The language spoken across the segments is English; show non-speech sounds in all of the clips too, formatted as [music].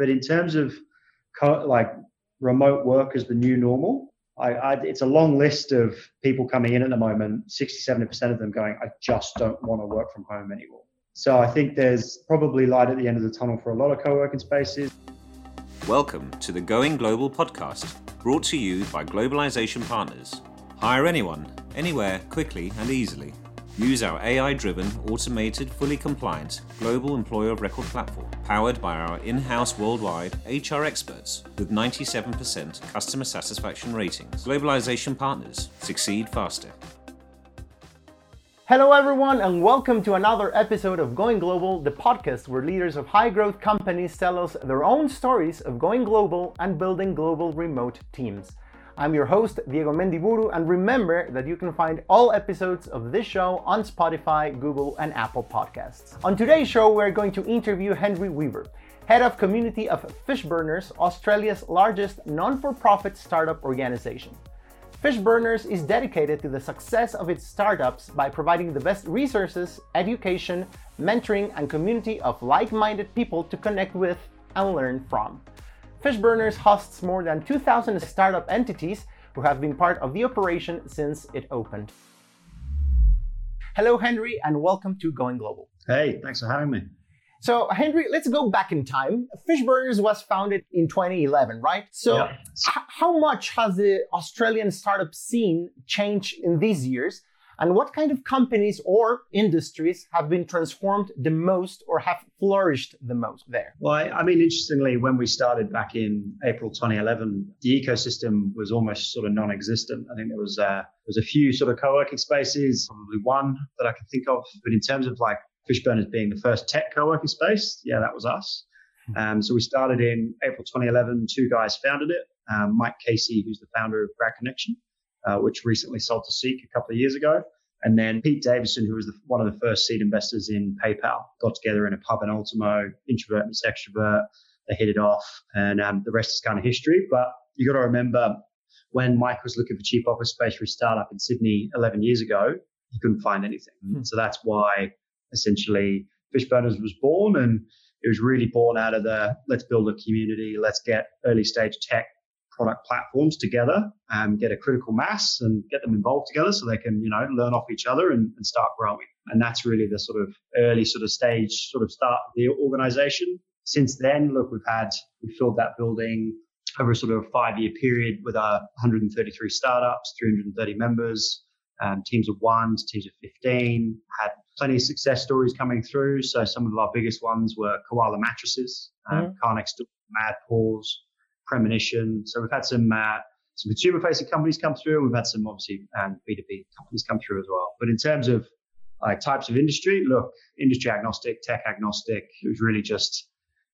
But in terms of co- like remote work as the new normal, I, I, it's a long list of people coming in at the moment. 60, 70% of them going, I just don't want to work from home anymore. So I think there's probably light at the end of the tunnel for a lot of co-working spaces. Welcome to the Going Global podcast, brought to you by Globalization Partners. Hire anyone, anywhere, quickly and easily. Use our AI driven, automated, fully compliant global employer of record platform, powered by our in house worldwide HR experts with 97% customer satisfaction ratings. Globalization partners succeed faster. Hello, everyone, and welcome to another episode of Going Global, the podcast where leaders of high growth companies tell us their own stories of going global and building global remote teams. I'm your host, Diego Mendiburu, and remember that you can find all episodes of this show on Spotify, Google, and Apple Podcasts. On today's show, we're going to interview Henry Weaver, head of community of Fishburners, Australia's largest non for profit startup organization. Fishburners is dedicated to the success of its startups by providing the best resources, education, mentoring, and community of like minded people to connect with and learn from. Fishburners hosts more than 2,000 startup entities who have been part of the operation since it opened. Hello, Henry, and welcome to Going Global. Hey, thanks for having me. So, Henry, let's go back in time. Fishburners was founded in 2011, right? So, yeah. h- how much has the Australian startup scene changed in these years? And what kind of companies or industries have been transformed the most or have flourished the most there? Well, I, I mean, interestingly, when we started back in April 2011, the ecosystem was almost sort of non-existent. I think there was uh, there was a few sort of co-working spaces, probably one that I can think of. But in terms of like Fishburners being the first tech co-working space, yeah, that was us. Hmm. Um, so we started in April 2011. Two guys founded it. Um, Mike Casey, who's the founder of GradConnection, uh, which recently sold to Seek a couple of years ago. And then Pete Davison, who was the, one of the first seed investors in PayPal, got together in a pub in Ultimo, introvert and extrovert. They hit it off, and um, the rest is kind of history. But you got to remember when Mike was looking for cheap office space for his startup in Sydney 11 years ago, he couldn't find anything. Mm-hmm. So that's why essentially Fishburners was born and it was really born out of the let's build a community, let's get early stage tech product platforms together and get a critical mass and get them involved together so they can, you know, learn off each other and, and start growing. And that's really the sort of early sort of stage sort of start of the organization. Since then, look, we've had, we filled that building over a sort of five year period with our 133 startups, 330 members, um, teams of one, teams of 15, had plenty of success stories coming through. So some of our biggest ones were Koala Mattresses, um, mm-hmm. Car Next Door, Mad Paws, Premonition. So we've had some uh, some consumer facing companies come through. We've had some obviously and B2B companies come through as well. But in terms of like types of industry, look, industry agnostic, tech agnostic. It was really just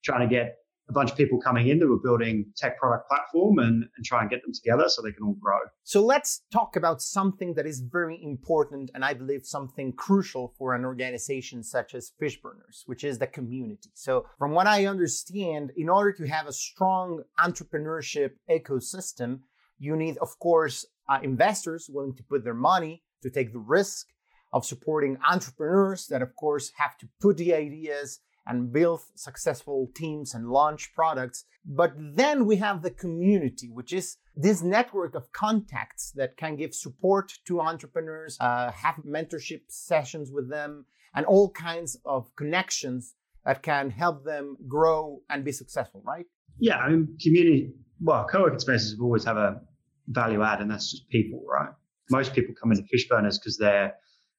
trying to get a bunch of people coming in that were building tech product platform and, and try and get them together so they can all grow. So let's talk about something that is very important and I believe something crucial for an organization such as Fishburners, which is the community. So from what I understand, in order to have a strong entrepreneurship ecosystem, you need, of course, uh, investors willing to put their money to take the risk of supporting entrepreneurs that, of course, have to put the ideas and build successful teams and launch products. But then we have the community, which is this network of contacts that can give support to entrepreneurs, uh, have mentorship sessions with them, and all kinds of connections that can help them grow and be successful, right? Yeah, I mean, community, well, co working spaces always have a value add, and that's just people, right? Most people come into Fishburners because they're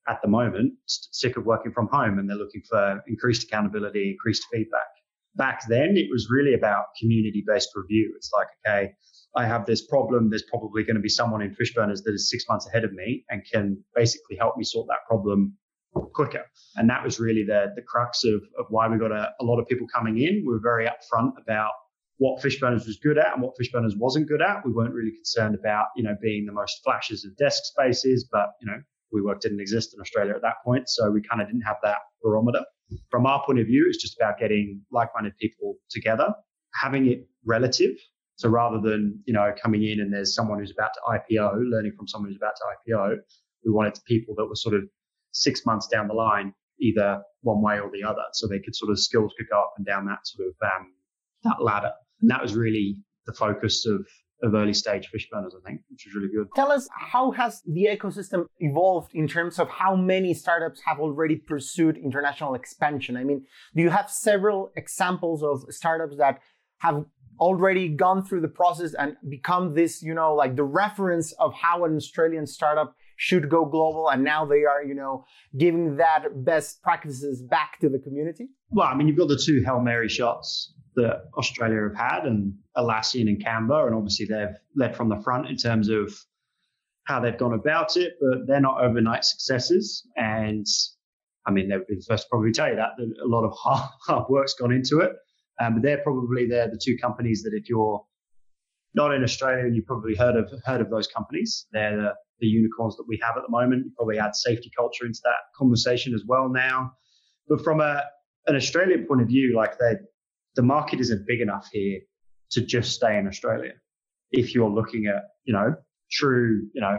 at the moment sick of working from home and they're looking for increased accountability, increased feedback. Back then, it was really about community based review. It's like, okay, I have this problem. There's probably going to be someone in Fishburners that is six months ahead of me and can basically help me sort that problem quicker. And that was really the, the crux of, of why we got a, a lot of people coming in. We were very upfront about what Fishburners was good at and what Fishburners wasn't good at. We weren't really concerned about, you know, being the most flashes of desk spaces, but, you know, WeWork didn't exist in Australia at that point. So we kind of didn't have that barometer. From our point of view, it's just about getting like-minded people together, having it relative. So rather than, you know, coming in and there's someone who's about to IPO, learning from someone who's about to IPO, we wanted people that were sort of six months down the line, either one way or the other. So they could sort of skills could go up and down that sort of um, that ladder. And that was really the focus of of early stage Fishburners, I think, which is really good. Tell us how has the ecosystem evolved in terms of how many startups have already pursued international expansion? I mean, do you have several examples of startups that have already gone through the process and become this, you know, like the reference of how an Australian startup should go global and now they are, you know, giving that best practices back to the community? Well, I mean, you've got the two Hail Mary shots that Australia have had, and Atlassian and Canva, and obviously they've led from the front in terms of how they've gone about it, but they're not overnight successes. And I mean, they've been first to probably tell you that, that a lot of [laughs] hard, hard work's gone into it. Um, but they're probably they're the two companies that if you're not in Australia and you've probably heard of heard of those companies, they're the, the unicorns that we have at the moment. You probably add SafetyCulture into that conversation as well now. But from a an Australian point of view, like they the market isn't big enough here to just stay in Australia. If you're looking at, you know, true, you know,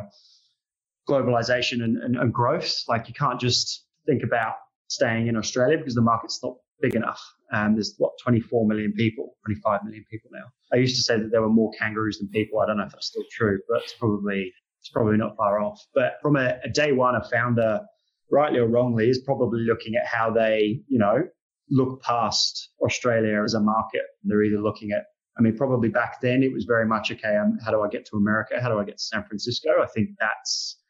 globalization and, and, and growth, like you can't just think about staying in Australia because the market's not big enough. And there's what 24 million people, 25 million people now. I used to say that there were more kangaroos than people. I don't know if that's still true, but it's probably it's probably not far off. But from a, a day one, a founder, rightly or wrongly, is probably looking at how they, you know, look past Australia as a market. They're either looking at, I mean, probably back then it was very much, okay, um, how do I get to America? How do I get to San Francisco? I think that's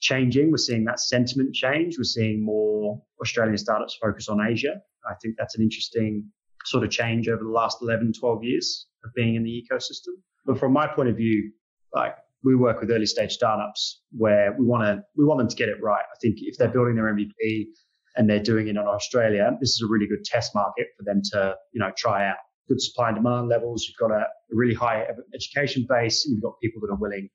changing. We're seeing that sentiment change. We're seeing more Australian startups focus on Asia. I think that's an interesting sort of change over the last 11, 12 years of being in the ecosystem. But from my point of view, like we work with early stage startups where we want to we want them to get it right. I think if they're building their MVP, and they're doing it in Australia, this is a really good test market for them to, you know, try out. Good supply and demand levels. You've got a, really high education base. You've got people that are willing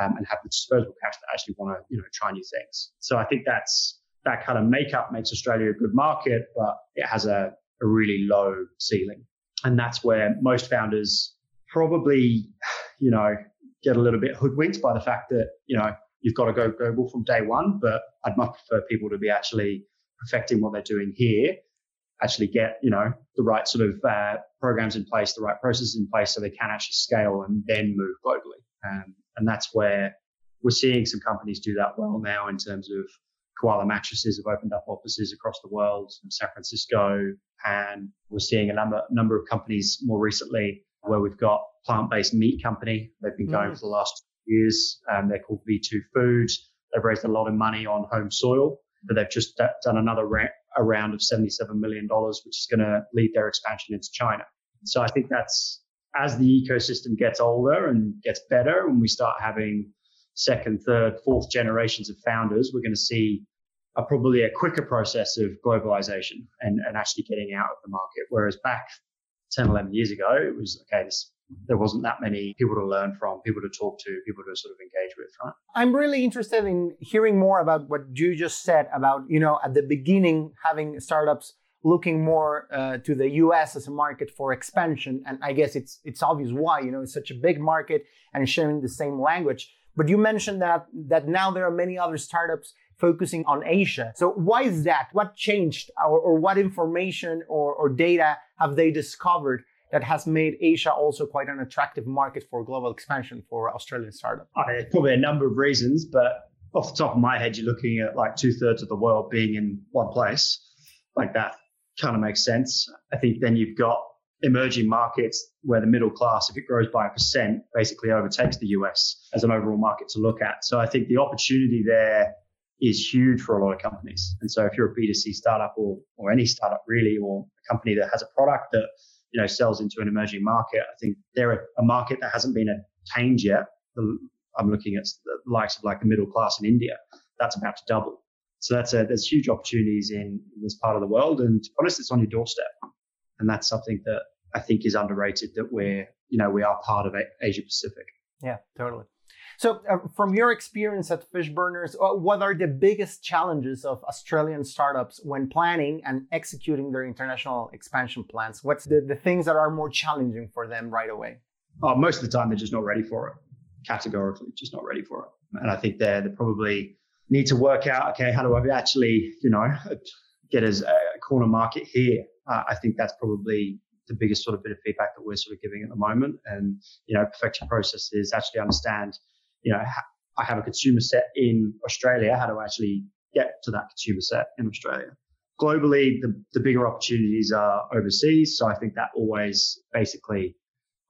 um, and have the disposable cash that actually want to, you know, try new things. So I think that's that kind of makeup makes Australia a good market, but it has a, a really low ceiling. And that's where most founders probably, you know, get a little bit hoodwinked by the fact that, you know, you've got to go global from day one. But I'd much prefer people to be actually perfecting what they're doing here actually get you know the right sort of uh, programs in place, the right processes in place, so they can actually scale and then move globally. Um, and that's where we're seeing some companies do that well now in terms of koala mattresses have opened up offices across the world, San Francisco, and we're seeing a number number of companies more recently where we've got plant-based meat company. They've been going mm. for the last years. Um, they're called V2 Foods. They've raised a lot of money on home soil but they've just done another ra- a round of $77 million, which is going to lead their expansion into China. So I think that's as the ecosystem gets older and gets better, and we start having second, third, fourth generations of founders, we're going to see a, probably a quicker process of globalization and, and actually getting out of the market. Whereas back 10, 11 years ago, it was okay, this there wasn't that many people to learn from, people to talk to, people to sort of engage with, right? I'm really interested in hearing more about what you just said about, you know, at the beginning having startups looking more uh, to the US as a market for expansion. And I guess it's it's obvious why, you know, it's such a big market and sharing the same language. But you mentioned that that now there are many other startups focusing on Asia. So why is that? What changed or, or what information or, or data have they discovered that has made Asia also quite an attractive market for global expansion for Australian startups? Probably a number of reasons, but off the top of my head, you're looking at like two thirds of the world being in one place. Like that kind of makes sense. I think then you've got emerging markets where the middle class, if it grows by a percent, basically overtakes the US as an overall market to look at. So I think the opportunity there is huge for a lot of companies. And so if you're a B2C startup or, or any startup really, or a company that has a product that you know sells into an emerging market. I think they're a market that hasn't been attained yet. I'm looking at the likes of like the middle class in India. That's about to double. So that's a, there's huge opportunities in, in this part of the world, and to be honest, it's on your doorstep, and that's something that I think is underrated. That we're you know we are part of Asia Pacific. Yeah, totally. So, uh, from your experience at Fishburners, uh, what are the biggest challenges of Australian startups when planning and executing their international expansion plans? What's the, the things that are more challenging for them right away? Oh, most of the time, they're just not ready for it. Categorically, just not ready for it. And I think they they probably need to work out, okay, how do I actually, you know, get as a corner market here? Uh, I think that's probably the biggest sort of bit of feedback that we're sort of giving at the moment. And, you know, perfect your processes, actually understand, you know, I have a consumer set in Australia. How do I actually get to that consumer set in Australia? Globally, the, the bigger opportunities are overseas. So I think that always basically,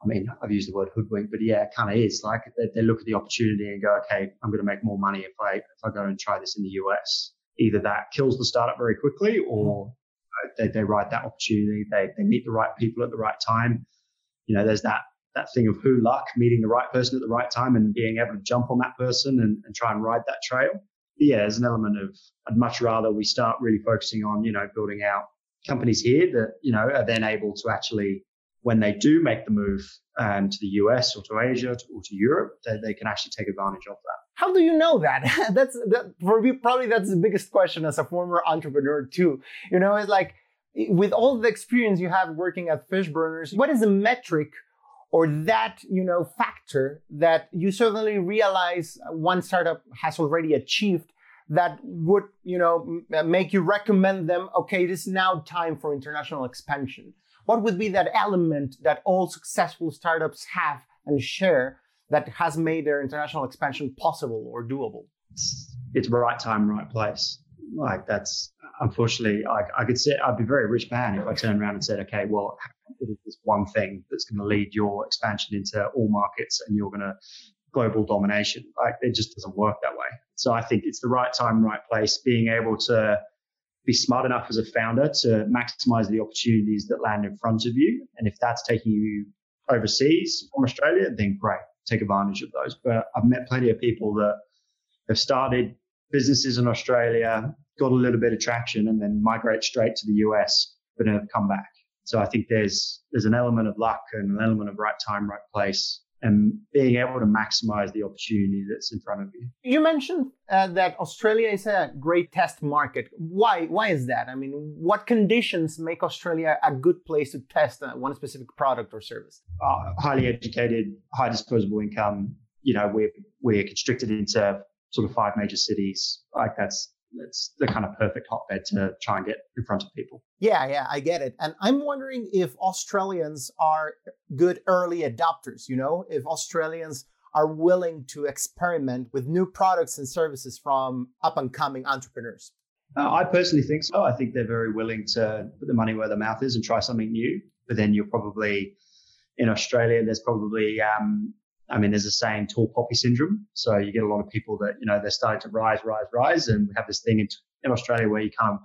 I mean, I've used the word hoodwink, but yeah, it kind of is like they, they look at the opportunity and go, okay, I'm going to make more money if I, if I go and try this in the US. Either that kills the startup very quickly or mm. they, they ride that opportunity. They, they meet the right people at the right time. You know, there's that that thing of who luck, meeting the right person at the right time and being able to jump on that person and, and try and ride that trail. Yeah, there's an element of I'd much rather we start really focusing on, you know, building out companies here that, you know, are then able to actually, when they do make the move um, to the US or to Asia or to Europe, they, they can actually take advantage of that. How do you know that? [laughs] that's that, for me, probably that's the biggest question as a former entrepreneur too. You know, it's like with all the experience you have working at Fishburners, what is the metric or that you know factor that you suddenly realize one startup has already achieved that would you know make you recommend them okay it is now time for international expansion. What would be that element that all successful startups have and share that has made their international expansion possible or doable? It's, it's right time right place like that's unfortunately I, I could say i'd be a very rich man if i turned around and said okay well it is this one thing that's going to lead your expansion into all markets and you're going to global domination. Like it just doesn't work that way. So I think it's the right time, right place, being able to be smart enough as a founder to maximize the opportunities that land in front of you. And if that's taking you overseas from Australia, then great, take advantage of those. But I've met plenty of people that have started businesses in Australia, got a little bit of traction, and then migrate straight to the US, but have come back. So I think there's there's an element of luck and an element of right time, right place, and being able to maximize the opportunity that's in front of you. You mentioned uh, that Australia is a great test market. Why? Why is that? I mean, what conditions make Australia a good place to test uh, one specific product or service? Uh, highly educated, high disposable income. You know, we're we're constricted into sort of five major cities. Like that's it's the kind of perfect hotbed to try and get in front of people. Yeah, yeah, I get it. And I'm wondering if Australians are good early adopters, you know, if Australians are willing to experiment with new products and services from up and coming entrepreneurs. Uh, I personally think so. I think they're very willing to put the money where their mouth is and try something new. But then you're probably in Australia, there's probably um, I mean, there's a saying tall poppy syndrome. So you get a lot of people that, you know, they're starting to rise, rise, rise. And we have this thing in, in Australia where you of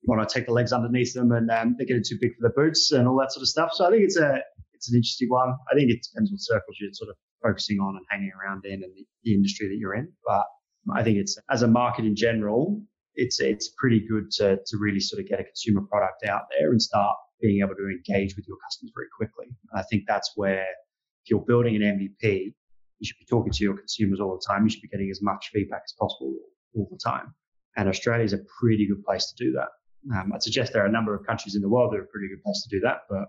you want to take the legs underneath them and um, they're getting too big for the boots and all that sort of stuff. So I think it's a, it's an interesting one. I think it depends what circles you're sort of focusing on and hanging around in and the, the industry that you're in. But I think it's, as a market in general, it's, it's pretty good to, to really sort of get a consumer product out there and start being able to engage with your customers very quickly. And I think that's where you're building an MVP, you should be talking to your consumers all the time. You should be getting as much feedback as possible all the time. And Australia is a pretty good place to do that. Um, I'd suggest there are a number of countries in the world that are a pretty good place to do that, but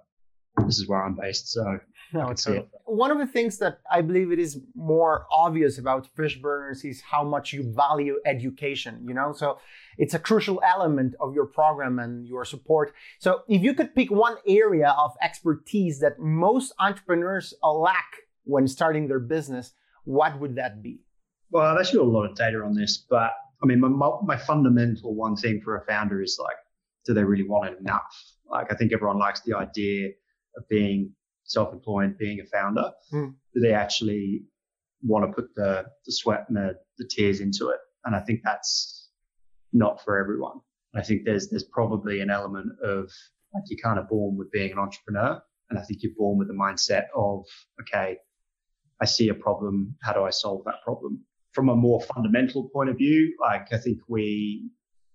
this is where I'm based, so [laughs] no, it's it. One of the things that I believe it is more obvious about Fishburners is how much you value education. You know, so it's a crucial element of your program and your support. So if you could pick one area of expertise that most entrepreneurs lack when starting their business, what would that be? Well, I've actually got a lot of data on this, but I mean, my, my fundamental one thing for a founder is like, do they really want it enough? Like, I think everyone likes the idea of being self-employed, being a founder. Mm. Do they actually want to put the, the sweat and the, the tears into it? And I think that's not for everyone. I think there's there's probably an element of like you're kind of born with being an entrepreneur, and I think you're born with the mindset of okay, I see a problem, how do I solve that problem? From a more fundamental point of view, like I think we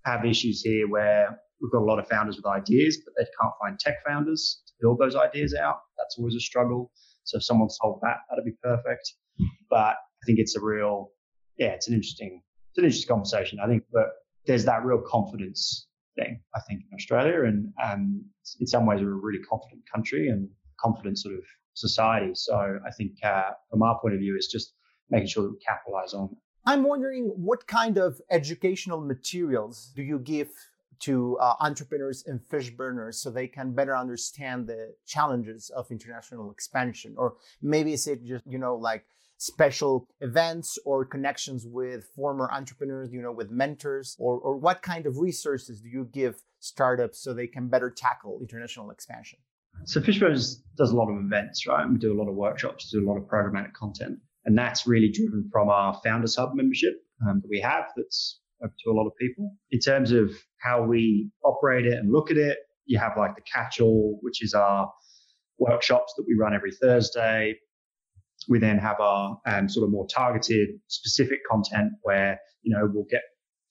have issues here where we've got a lot of founders with ideas, but they can't find tech founders build those ideas out. That's always a struggle. So if someone solved that, that'd be perfect. But I think it's a real, yeah, it's an interesting, it's an interesting conversation. I think, but there's that real confidence thing, I think, in Australia. And um, in some ways, we're a really confident country and confident sort of society. So I think uh, from our point of view, it's just making sure that we capitalize on. I'm wondering what kind of educational materials do you give to uh, entrepreneurs and Fishburners so they can better understand the challenges of international expansion? Or maybe is it just, you know, like special events or connections with former entrepreneurs, you know, with mentors? Or, or what kind of resources do you give startups so they can better tackle international expansion? So Fishburners does a lot of events, right? We do a lot of workshops, do a lot of programmatic content. And that's really driven from our Founders Hub membership um, that we have that's to a lot of people. In terms of how we operate it and look at it, you have like the catch all, which is our workshops that we run every Thursday. We then have our um, sort of more targeted, specific content where, you know, we'll get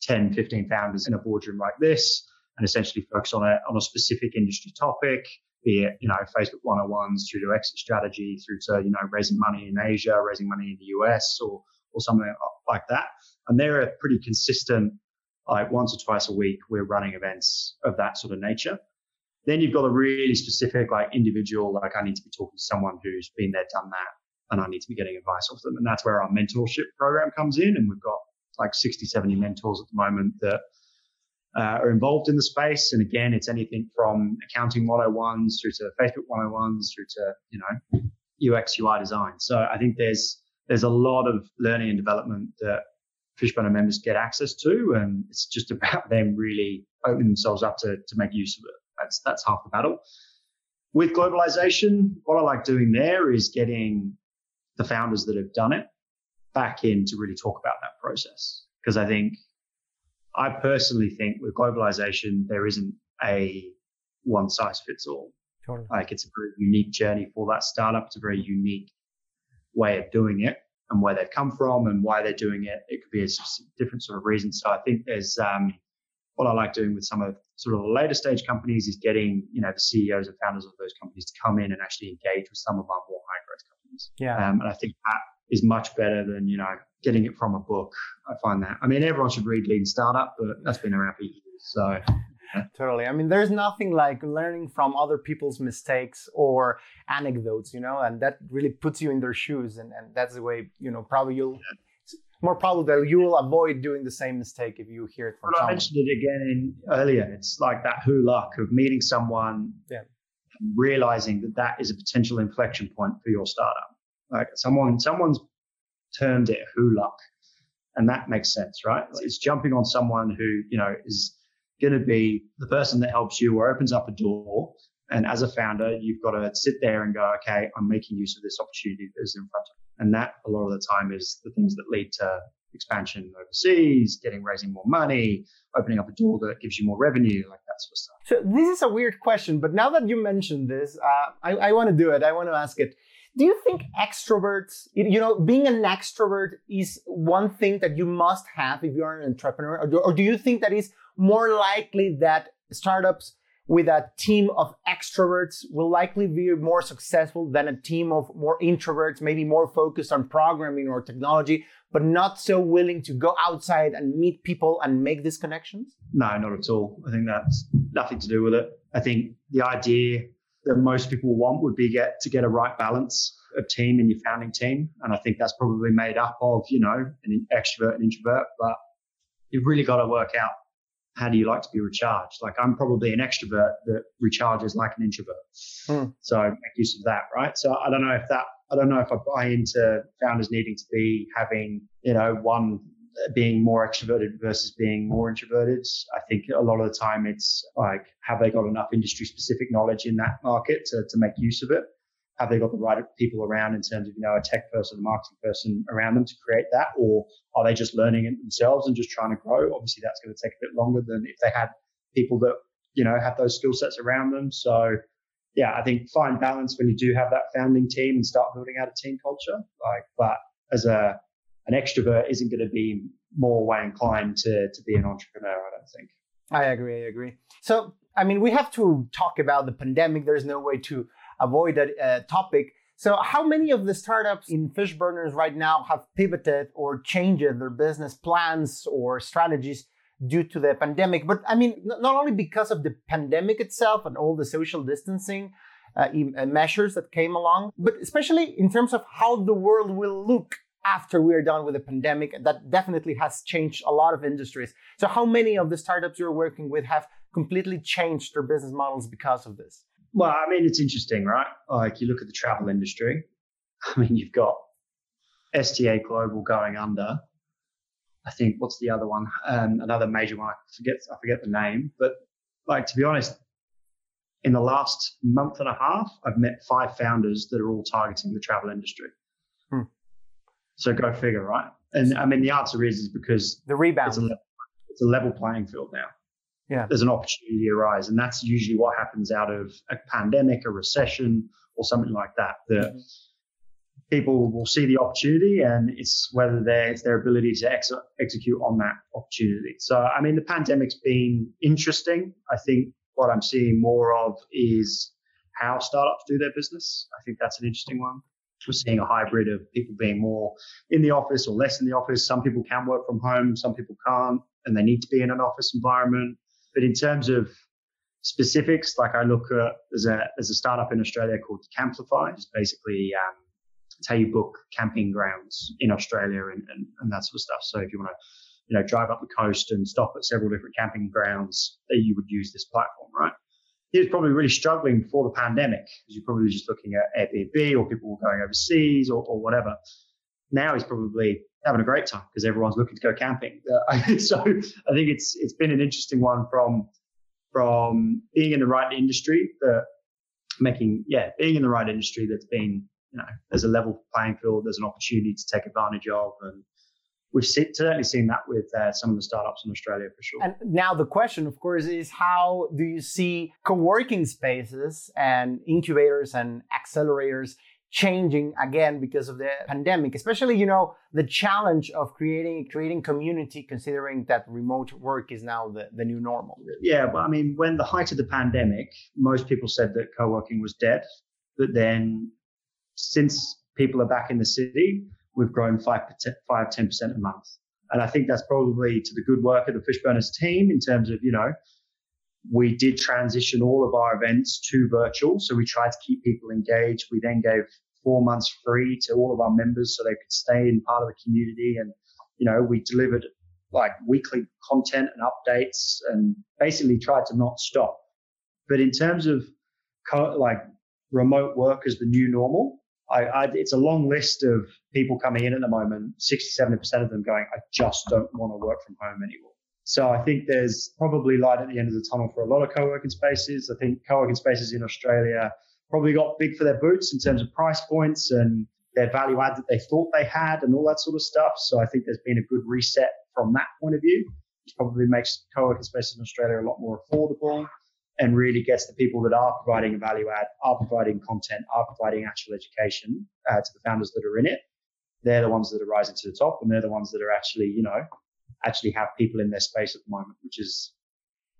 10, 15 founders in a boardroom like this and essentially focus on a, on a specific industry topic, be it, you know, Facebook 101s through to exit strategy, through to, you know, raising money in Asia, raising money in the US or, or something like that. And they're a pretty consistent, like once or twice a week, we're running events of that sort of nature. Then you've got a really specific, like individual, like I need to be talking to someone who's been there, done that, and I need to be getting advice off them. And that's where our mentorship program comes in. And we've got like 60, 70 mentors at the moment that uh, are involved in the space. And again, it's anything from accounting 101s through to Facebook 101s through to, you know, UX UI design. So I think there's, there's a lot of learning and development that Fishburner members get access to. And it's just about [laughs] them really opening themselves up to, to make use of it. That's, that's half the battle. With globalization, what I like doing there is getting the founders that have done it back in to really talk about that process. Because I think I personally think with globalization, there isn't a one size fits all. Totally. Like it's a very unique journey for that startup. It's a very unique way of doing it and where they've come from and why they're doing it. It could be a different sort of reason. So I think there's um, what I like doing with some of sort of the later stage companies is getting you know the CEOs and founders of those companies to come in and actually engage with some of our more high growth companies. Yeah. Um, and I think that is much better than you know getting it from a book. I find that. I mean, everyone should read Lean Startup, but that's been around for years. So. [laughs] Totally. I mean, there's nothing like learning from other people's mistakes or anecdotes, you know, and that really puts you in their shoes. And, and that's the way, you know, probably you'll, yeah. more probably that you will avoid doing the same mistake if you hear it from well, someone. I mentioned it again in, earlier. It's like that who luck of meeting someone, yeah. realizing that that is a potential inflection point for your startup. Like someone, someone's termed it who luck. And that makes sense, right? It's jumping on someone who, you know, is going to be the person that helps you or opens up a door. And as a founder, you've got to sit there and go, okay, I'm making use of this opportunity that is in front of me. And that a lot of the time is the things that lead to expansion overseas, getting raising more money, opening up a door that gives you more revenue, like that sort of stuff. So this is a weird question, but now that you mentioned this, uh, I, I want to do it. I want to ask it do you think extroverts, you know, being an extrovert is one thing that you must have if you're an entrepreneur? Or do, or do you think that is more likely that startups with a team of extroverts will likely be more successful than a team of more introverts, maybe more focused on programming or technology, but not so willing to go outside and meet people and make these connections? No, not at all. I think that's nothing to do with it. I think the idea that most people want would be get to get a right balance of team in your founding team. And I think that's probably made up of, you know, an extrovert and introvert, but you've really got to work out how do you like to be recharged? Like I'm probably an extrovert that recharges like an introvert. Hmm. So make use of that, right? So I don't know if that, I don't know if I buy into founders needing to be having, you know, one being more extroverted versus being more introverted. I think a lot of the time it's like, have they got enough industry specific knowledge in that market to, to make use of it? Have they got the right people around in terms of, you know, a tech person, a marketing person around them to create that? Or are they just learning it themselves and just trying to grow? Obviously, that's going to take a bit longer than if they had people that, you know, have those skill sets around them. So, yeah, I think find balance when you do have that founding team and start building out a team culture. Like, but as a an extrovert isn't going to be more way inclined to, to be an entrepreneur, I don't think. I agree. I agree. So, I mean, we have to talk about the pandemic. There's no way to avoid uh, topic. So, how many of the startups in Fishburners right now have pivoted or changed their business plans or strategies due to the pandemic? But I mean, not only because of the pandemic itself and all the social distancing uh, uh measures that came along, but especially in terms of how the world will look after we're done with the pandemic. That definitely has changed a lot of industries. So, how many of the startups you're working with have completely changed their business models because of this? Well, I mean, it's interesting, right? Like you look at the travel industry. [laughs] I mean, you've got STA Global going under. I think what's the other one? Um, another major one. I forget. I forget the name. But like to be honest, in the last month and a half, I've met five founders that are all targeting the travel industry. Hmm. So go figure, right? And I mean, the answer is is because the rebound. It's a, level, it's a level playing field now. Yeah. There's an opportunity arise, and that's usually what happens out of a pandemic, a recession, or something like that. That mm-hmm people will see the opportunity and it's whether they it's their ability to ex- execute on that opportunity. So, I mean, the pandemic's been interesting. I think what I'm seeing more of is how startups do their business. I think that's an interesting one. We're seeing a hybrid of people being more in the office or less in the office. Some people can work from home, some people can't, and they need to be in an office environment. But in terms of specifics, like I look at there's a there's a startup in Australia called Camplify. It's basically um, it's how you book camping grounds in Australia and, and, and that sort of stuff. So if you want to, you know, drive up the coast and stop at several different camping grounds, that you would use this platform, right? He was probably really struggling before the pandemic because you're probably just looking at Airbnb or people going overseas or, or whatever. Now he's probably having a great time because everyone's looking to go camping. Uh, [laughs] so I think it's it's been an interesting one from from being in the right industry, that making yeah being in the right industry that's been you know, there's a level playing field, there's an opportunity to take advantage of. And we've certainly seen that with uh, some of the startups in Australia for sure. And now the question, of course, is how do you see co-working spaces and incubators and accelerators changing again because of the pandemic especially you know the challenge of creating creating community considering that remote work is now the, the new normal yeah well i mean when the height of the pandemic most people said that co-working was dead but then since people are back in the city, we've grown 5, 5 10% a month. And I think that's probably to the good work of the Fishburners team in terms of, you know, we did transition all of our events to virtual. So we tried to keep people engaged. We then gave four months free to all of our members so they could stay in part of the community. And, you know, we delivered like weekly content and updates and basically tried to not stop. But in terms of co- like remote work as the new normal, I, I, it's a long list of people coming in at the moment. 60, 70% of them going, I just don't want to work from home anymore. So I think there's probably light at the end of the tunnel for a lot of co-working spaces. I think co-working spaces in Australia probably got big for their boots in terms of price points and their value add that they thought they had and all that sort of stuff. So I think there's been a good reset from that point of view, which probably makes co-working spaces in Australia a lot more affordable and really gets the people that are providing a value add, are providing content, are providing actual education uh, to the founders that are in it. They're the ones that are rising to the top, and they're the ones that are actually, you know, actually have people in their space at the moment, which is,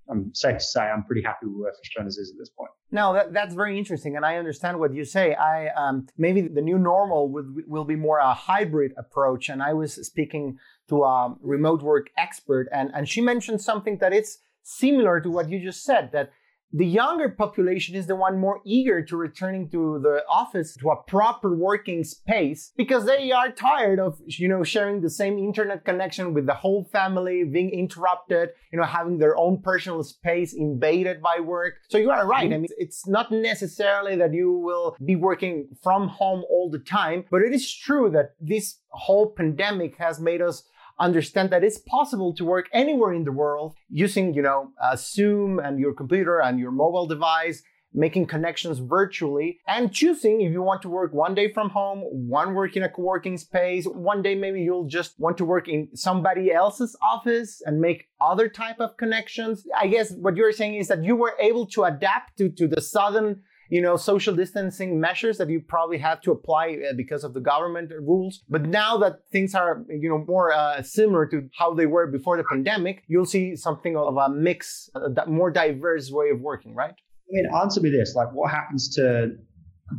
I'm safe to say, I'm pretty happy with where Fishburners is at this point. No, that, that's very interesting, and I understand what you say. I um, maybe the new normal would, will be more a hybrid approach, and I was speaking to a remote work expert, and and she mentioned something that it's similar to what you just said that the younger population is the one more eager to returning to the office to a proper working space because they are tired of you know sharing the same internet connection with the whole family being interrupted you know having their own personal space invaded by work. So you are right. I mean it's not necessarily that you will be working from home all the time but it is true that this whole pandemic has made us understand that it's possible to work anywhere in the world using, you know, uh, Zoom and your computer and your mobile device, making connections virtually and choosing if you want to work one day from home, one work in a co-working space, one day maybe you'll just want to work in somebody else's office and make other type of connections. I guess what you're saying is that you were able to adapt to, to the sudden you know, social distancing measures that you probably have to apply uh, because of the government rules. But now that things are, you know, more uh, similar to how they were before the pandemic, you'll see something of a mix, a more diverse way of working, right? I mean, answer me this: like, what happens to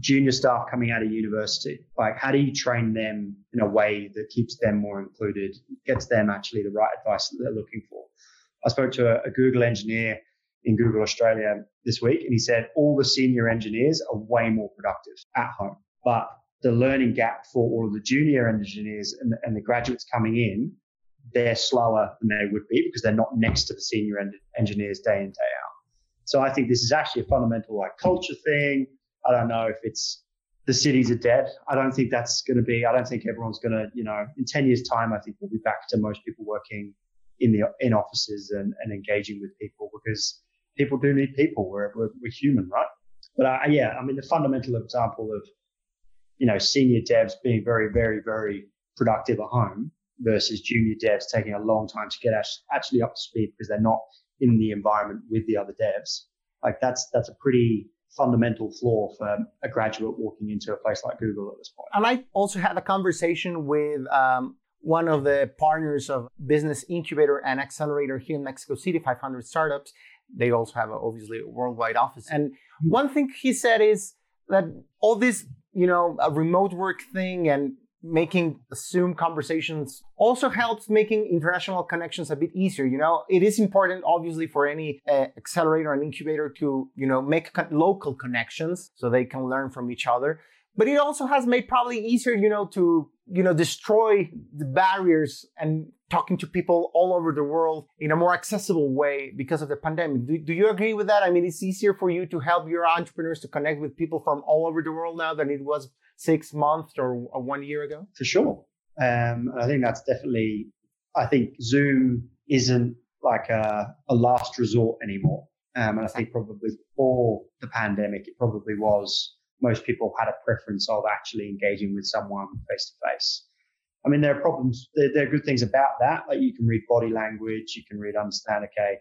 junior staff coming out of university? Like, how do you train them in a way that keeps them more included, gets them actually the right advice that they're looking for? I spoke to a, a Google engineer in Google Australia this week, and he said all the senior engineers are way more productive at home, but the learning gap for all of the junior engineers and, and the graduates coming in, they're slower than they would be because they're not next to the senior en- engineers day in, day out. So I think this is actually a fundamental like culture thing. I don't know if it's the cities are dead. I don't think that's going to be. I don't think everyone's going to. You know, in ten years' time, I think we'll be back to most people working in the in offices and, and engaging with people because people do need people. We're we're, we're human, right? But uh, yeah, I mean, the fundamental example of you know senior devs being very, very, very productive at home versus junior devs taking a long time to get actually up to speed because they're not in the environment with the other devs. Like that's that's a pretty fundamental flaw for a graduate walking into a place like Google at this point. And I also had a conversation with um, one of the partners of Business Incubator and Accelerator here in Mexico City, 500 startups. They also have a, obviously a worldwide office. And one thing he said is that all this, you know, a remote work thing and making Zoom conversations also helps making international connections a bit easier. You know, it is important, obviously, for any uh, accelerator and incubator to, you know, make co- local connections so they can learn from each other. But it also has made probably easier, you know, to, you know, destroy the barriers and talking to people all over the world in a more accessible way because of the pandemic. Do, do you agree with that? I mean, it's easier for you to help your entrepreneurs to connect with people from all over the world now than it was six months or one year ago? For sure. Um, I think that's definitely, I think Zoom isn't like a, a last resort anymore. Um, and I think probably before the pandemic, it probably was most people had a preference of actually engaging with someone face to face. I mean, there are problems, there, there, are good things about that. Like you can read body language, you can read, understand, okay,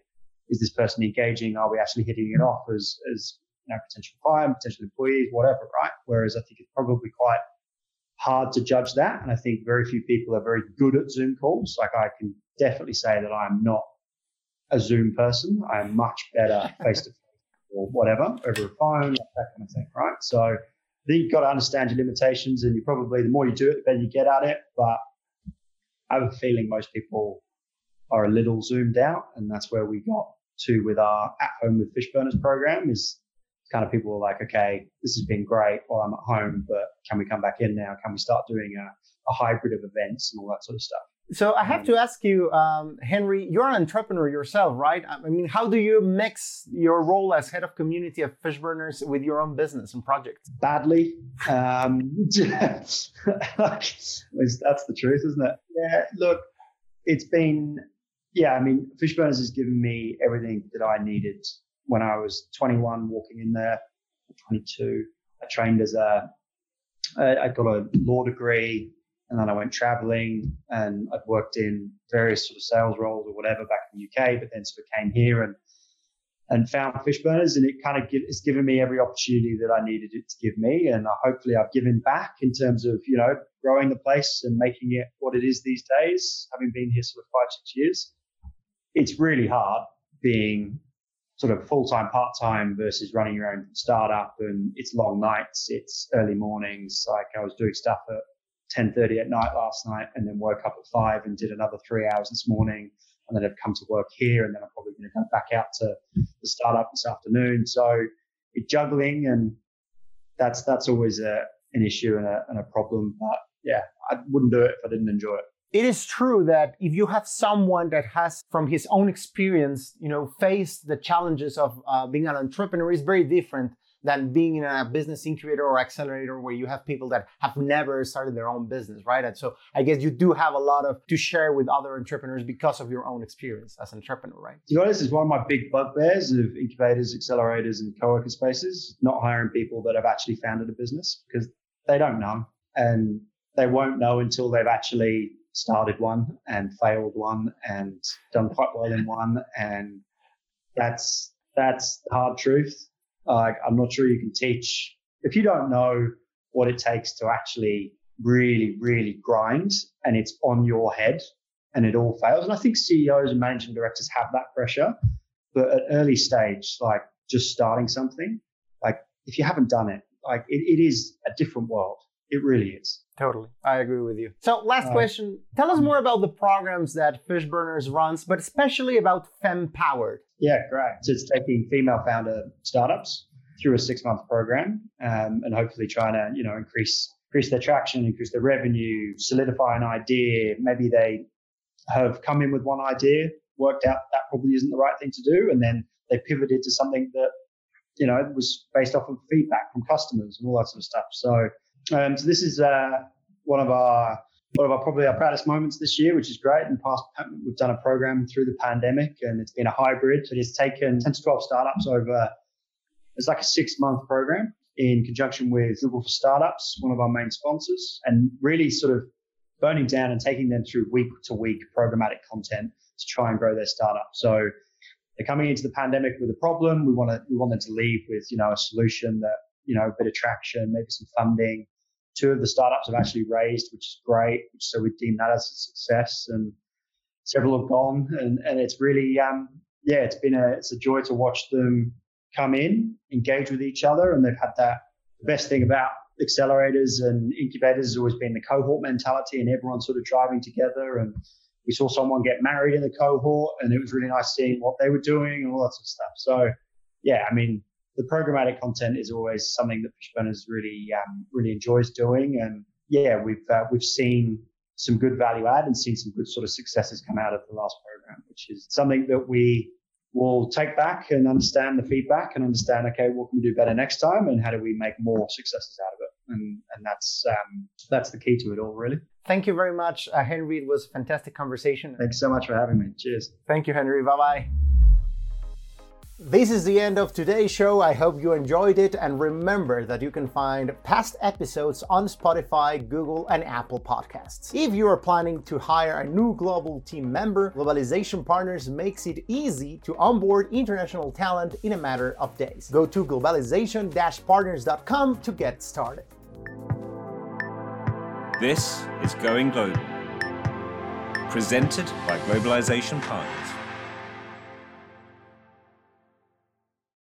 is this person engaging? Are we actually hitting it off as, as you know, potential client, potential employees, whatever, right? Whereas I think it's probably quite hard to judge that. And I think very few people are very good at Zoom calls. Like I can definitely say that I'm not a Zoom person. I am much better face to face or whatever over a phone, that kind of thing, right? So I think you've got to understand your limitations and you probably, the more you do it, the better you get at it. But I have a feeling most people are a little zoomed out. And that's where we got to with our at home with Fishburners program is kind of people were like, okay, this has been great while I'm at home, but can we come back in now? Can we start doing a, a hybrid of events and all that sort of stuff? So I have um, to ask you, um, Henry, you're an entrepreneur yourself, right? I mean, how do you mix your role as head of community of Fishburners with your own business and projects? Badly. Um, [laughs] that's the truth, isn't it? Yeah, look, it's been, yeah, I mean, Fishburners has given me everything that I needed when I was 21, walking in there, 22. I trained as a, I got a law degree and then I went traveling and I'd worked in various sort of sales roles or whatever back in the UK, but then sort of came here and and found Fishburners and it kind of give, it's given me every opportunity that I needed it to give me and uh, hopefully I've given back in terms of you know growing the place and making it what it is these days having been here sort of five six years it's really hard being sort of full time, part time versus running your own startup. And it's long nights, it's early mornings. Like I was doing stuff at 10:30 at night last night, and then woke up at five and did another three hours this morning. And then I've come to work here, and then I'm probably going to go back out to the startup this afternoon. So it's juggling, and that's that's always a, an issue and a, and a problem. But yeah, I wouldn't do it if I didn't enjoy it it is true that if you have someone that has from his own experience you know faced the challenges of uh, being an entrepreneur is very different than being in a business incubator or accelerator where you have people that have never started their own business right and so i guess you do have a lot of to share with other entrepreneurs because of your own experience as an entrepreneur right to be honest is one of my big bugbears of incubators accelerators and co-working spaces not hiring people that have actually founded a business because they don't know and they won't know until they've actually started one and failed one and done quite well in one. And that's, that's the hard truth. Like, I'm not sure you can teach if you don't know what it takes to actually really, really grind and it's on your head and it all fails. And I think CEOs and managing directors have that pressure, but at early stage, like just starting something, like if you haven't done it, like it, it is a different world. It really is. Totally. I agree with you. So, last uh, question. Tell us more about the programs that Fishburners runs, but especially about Fem Powered. Yeah, great. So, it's taking female founder startups through a six month program um, and hopefully trying to, you know, increase increase their traction, increase their revenue, solidify an idea. Maybe they have come in with one idea, worked out that probably isn't the right thing to do, and then they pivoted to something that you know was based off of feedback from customers and all that sort of stuff. So, um, so this is uh, one of our one of our probably our proudest moments this year, which is great. In the past, we've done a program through the pandemic, and it's been a hybrid. So it has taken 10 to 12 startups over. It's like a six month program in conjunction with Google for Startups, one of our main sponsors, and really sort of burning down and taking them through week to week programmatic content to try and grow their startup. So they're coming into the pandemic with a problem. We want to we want them to leave with you know a solution that you know a bit of traction, maybe some funding. Two of the startups have actually raised, which is great. So we deem that as a success, and several have gone, and and it's really um yeah, it's been a it's a joy to watch them come in, engage with each other, and they've had that. The best thing about accelerators and incubators has always been the cohort mentality, and everyone sort of driving together. And we saw someone get married in the cohort, and it was really nice seeing what they were doing and all that sort of stuff. So, yeah, I mean, the programmatic content is always something that Fishburners really um, really enjoys doing, and yeah, we've uh, we've seen some good value add and seen some good sort of successes come out of the last program, which is something that we we'll take back and understand the feedback and understand, okay, what can we do better next time and how do we make more successes out of it? And, and that's, um, that's the key to it all, really. Thank you very much, uh, Henry. It was a fantastic conversation. Thanks so much for having me. Cheers. Thank you, Henry. Bye bye. This is the end of today's show. I hope you enjoyed it and remember that you can find past episodes on Spotify, Google, and Apple Podcasts. If you are planning to hire a new global team member, Globalization Partners makes it easy to onboard international talent in a matter of days. Go to globalization-partners.com to get started. This is Going Global, presented by Globalization Partners.